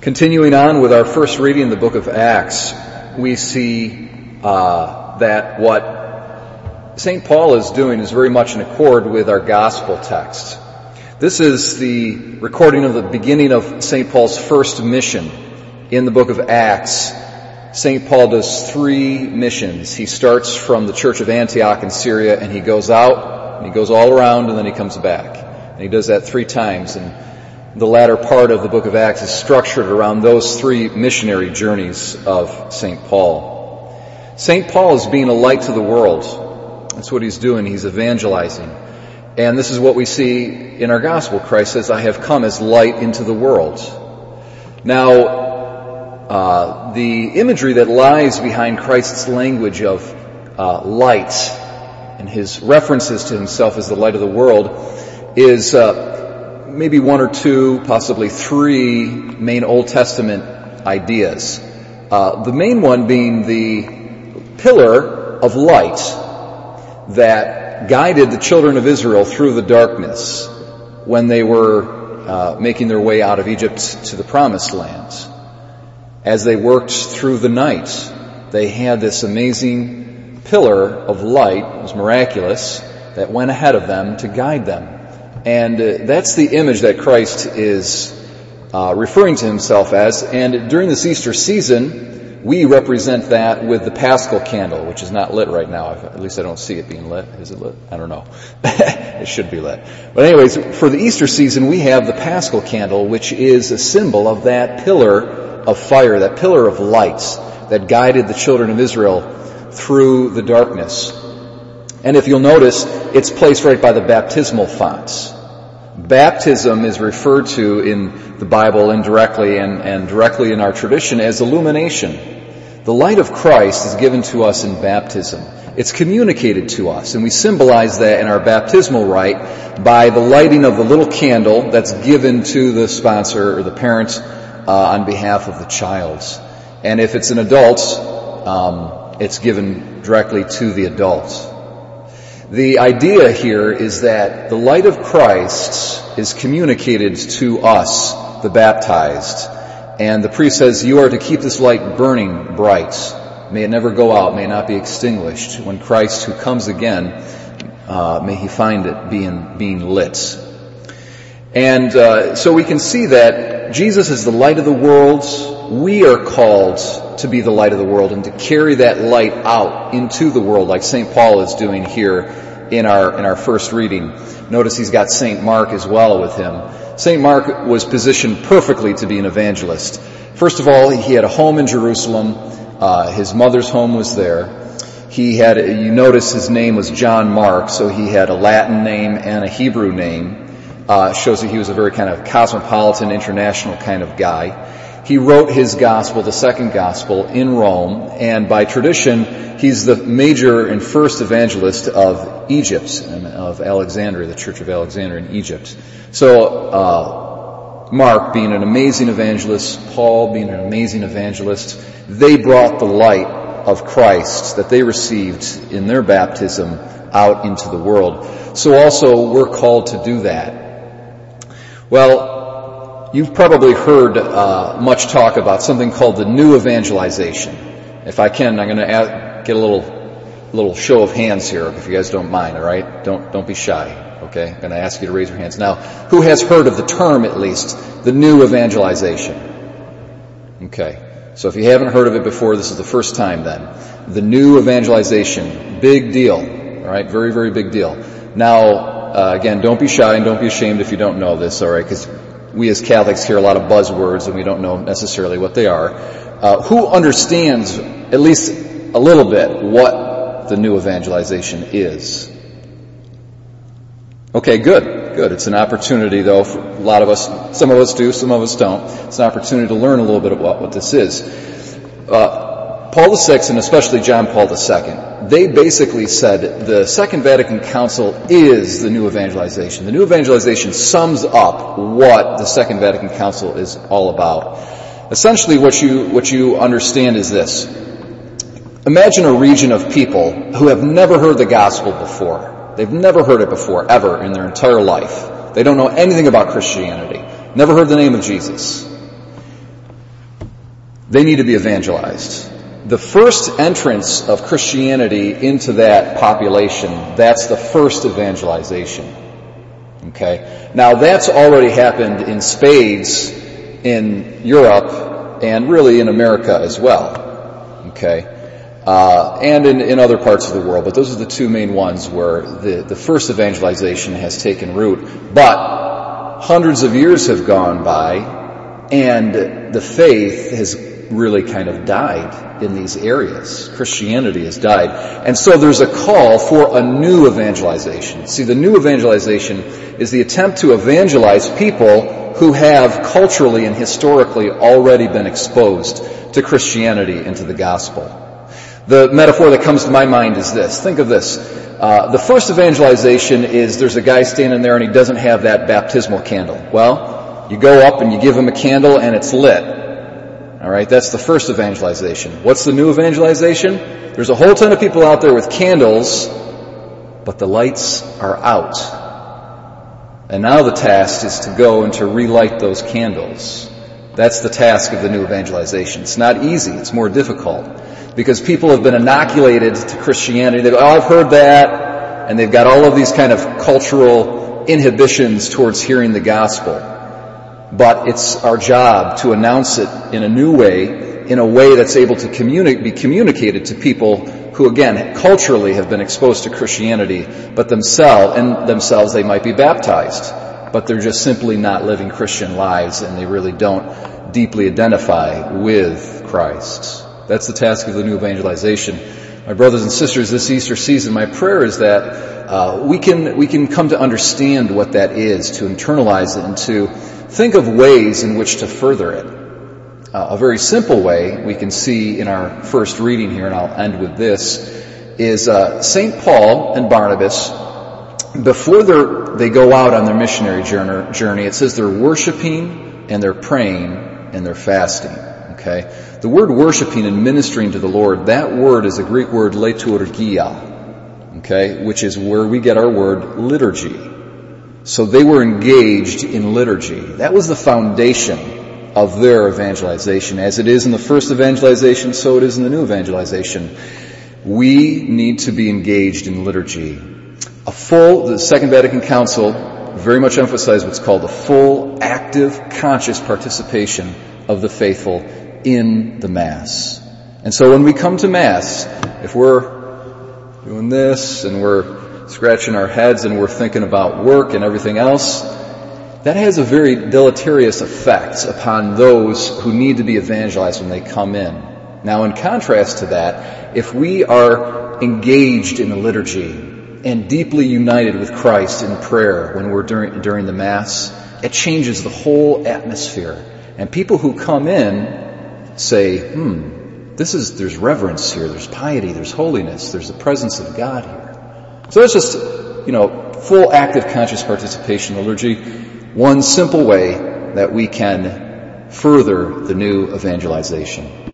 Continuing on with our first reading in the book of Acts, we see uh, that what St. Paul is doing is very much in accord with our gospel text. This is the recording of the beginning of St. Paul's first mission in the book of Acts. St. Paul does three missions. He starts from the church of Antioch in Syria and he goes out, and he goes all around and then he comes back. And he does that three times. And the latter part of the book of Acts is structured around those three missionary journeys of St. Paul. St. Paul is being a light to the world. That's what he's doing. He's evangelizing. And this is what we see in our gospel. Christ says, I have come as light into the world. Now, uh, the imagery that lies behind Christ's language of uh, light and his references to himself as the light of the world is uh, maybe one or two, possibly three main Old Testament ideas. Uh, the main one being the pillar of light that guided the children of Israel through the darkness when they were uh, making their way out of Egypt to the promised land. As they worked through the night, they had this amazing pillar of light, it was miraculous, that went ahead of them to guide them. And uh, that's the image that Christ is uh, referring to himself as. And during this Easter season, we represent that with the Paschal candle, which is not lit right now. At least I don't see it being lit. Is it lit? I don't know. it should be lit. But anyways, for the Easter season, we have the Paschal candle, which is a symbol of that pillar of fire, that pillar of lights that guided the children of Israel through the darkness. And if you'll notice, it's placed right by the baptismal fonts. Baptism is referred to in the Bible indirectly and, and directly in our tradition as illumination. The light of Christ is given to us in baptism. It's communicated to us, and we symbolize that in our baptismal rite by the lighting of the little candle that's given to the sponsor or the parent uh, on behalf of the child. And if it's an adult, um, it's given directly to the adult. The idea here is that the light of Christ is communicated to us, the baptized. And the priest says, you are to keep this light burning bright. May it never go out, may it not be extinguished. When Christ, who comes again, uh, may he find it being, being lit. And uh, so we can see that Jesus is the light of the world. We are called to be the light of the world and to carry that light out into the world like St. Paul is doing here in our, in our first reading. Notice he's got St. Mark as well with him. St. Mark was positioned perfectly to be an evangelist. First of all, he had a home in Jerusalem. Uh, his mother's home was there. He had, you notice his name was John Mark, so he had a Latin name and a Hebrew name. Uh, shows that he was a very kind of cosmopolitan, international kind of guy. He wrote his gospel, the second gospel, in Rome, and by tradition, he's the major and first evangelist of Egypt and of Alexandria, the Church of Alexandria in Egypt. So, uh, Mark being an amazing evangelist, Paul being an amazing evangelist, they brought the light of Christ that they received in their baptism out into the world. So also we're called to do that. Well, You've probably heard uh, much talk about something called the new evangelization. If I can, I'm going to get a little little show of hands here, if you guys don't mind. All right, don't don't be shy. Okay, I'm going to ask you to raise your hands now. Who has heard of the term, at least, the new evangelization? Okay, so if you haven't heard of it before, this is the first time. Then the new evangelization, big deal. All right, very very big deal. Now, uh, again, don't be shy and don't be ashamed if you don't know this. All right, because we as Catholics hear a lot of buzzwords and we don't know necessarily what they are. Uh, who understands at least a little bit what the new evangelization is? Okay, good, good. It's an opportunity though for a lot of us, some of us do, some of us don't. It's an opportunity to learn a little bit about what this is. Uh, Paul VI and especially John Paul II, they basically said the Second Vatican Council is the new evangelization. The new evangelization sums up what the Second Vatican Council is all about. Essentially what you, what you understand is this. Imagine a region of people who have never heard the gospel before. They've never heard it before, ever, in their entire life. They don't know anything about Christianity. Never heard the name of Jesus. they need to be evangelized. The first entrance of Christianity into that population, that's the first evangelization. Okay? Now that's already happened in spades in Europe and really in America as well. Okay? Uh, and in, in other parts of the world, but those are the two main ones where the, the first evangelization has taken root. But hundreds of years have gone by and the faith has really kind of died in these areas. Christianity has died. And so there's a call for a new evangelization. See, the new evangelization is the attempt to evangelize people who have culturally and historically already been exposed to Christianity and to the gospel. The metaphor that comes to my mind is this. Think of this. Uh, the first evangelization is there's a guy standing there and he doesn't have that baptismal candle. Well, you go up and you give him a candle and it's lit. All right, that's the first evangelization. What's the new evangelization? There's a whole ton of people out there with candles, but the lights are out. And now the task is to go and to relight those candles. That's the task of the new evangelization. It's not easy, it's more difficult. Because people have been inoculated to Christianity. They've, oh, I've heard that. And they've got all of these kind of cultural inhibitions towards hearing the gospel but it's our job to announce it in a new way, in a way that's able to communi- be communicated to people who again, culturally have been exposed to Christianity, but themselves, and themselves they might be baptized, but they're just simply not living Christian lives and they really don't deeply identify with Christ. That's the task of the new evangelization. My brothers and sisters, this Easter season, my prayer is that uh, we can we can come to understand what that is, to internalize it, and to think of ways in which to further it. Uh, a very simple way we can see in our first reading here, and I'll end with this, is uh, St. Paul and Barnabas, before they go out on their missionary journey, it says they're worshiping and they're praying and they're fasting. Okay? The word worshiping and ministering to the Lord, that word is a Greek word liturgia, okay, which is where we get our word liturgy. So they were engaged in liturgy. That was the foundation of their evangelization. As it is in the first evangelization, so it is in the new evangelization. We need to be engaged in liturgy. A full, the Second Vatican Council very much emphasized what's called a full, active, conscious participation of the faithful in the Mass. And so when we come to Mass, if we're doing this and we're scratching our heads and we're thinking about work and everything else, that has a very deleterious effect upon those who need to be evangelized when they come in. Now, in contrast to that, if we are engaged in the liturgy and deeply united with Christ in prayer when we're during, during the Mass, it changes the whole atmosphere. And people who come in say, hmm, this is, there's reverence here, there's piety, there's holiness, there's the presence of God here. So that's just, you know, full active conscious participation in the liturgy. One simple way that we can further the new evangelization.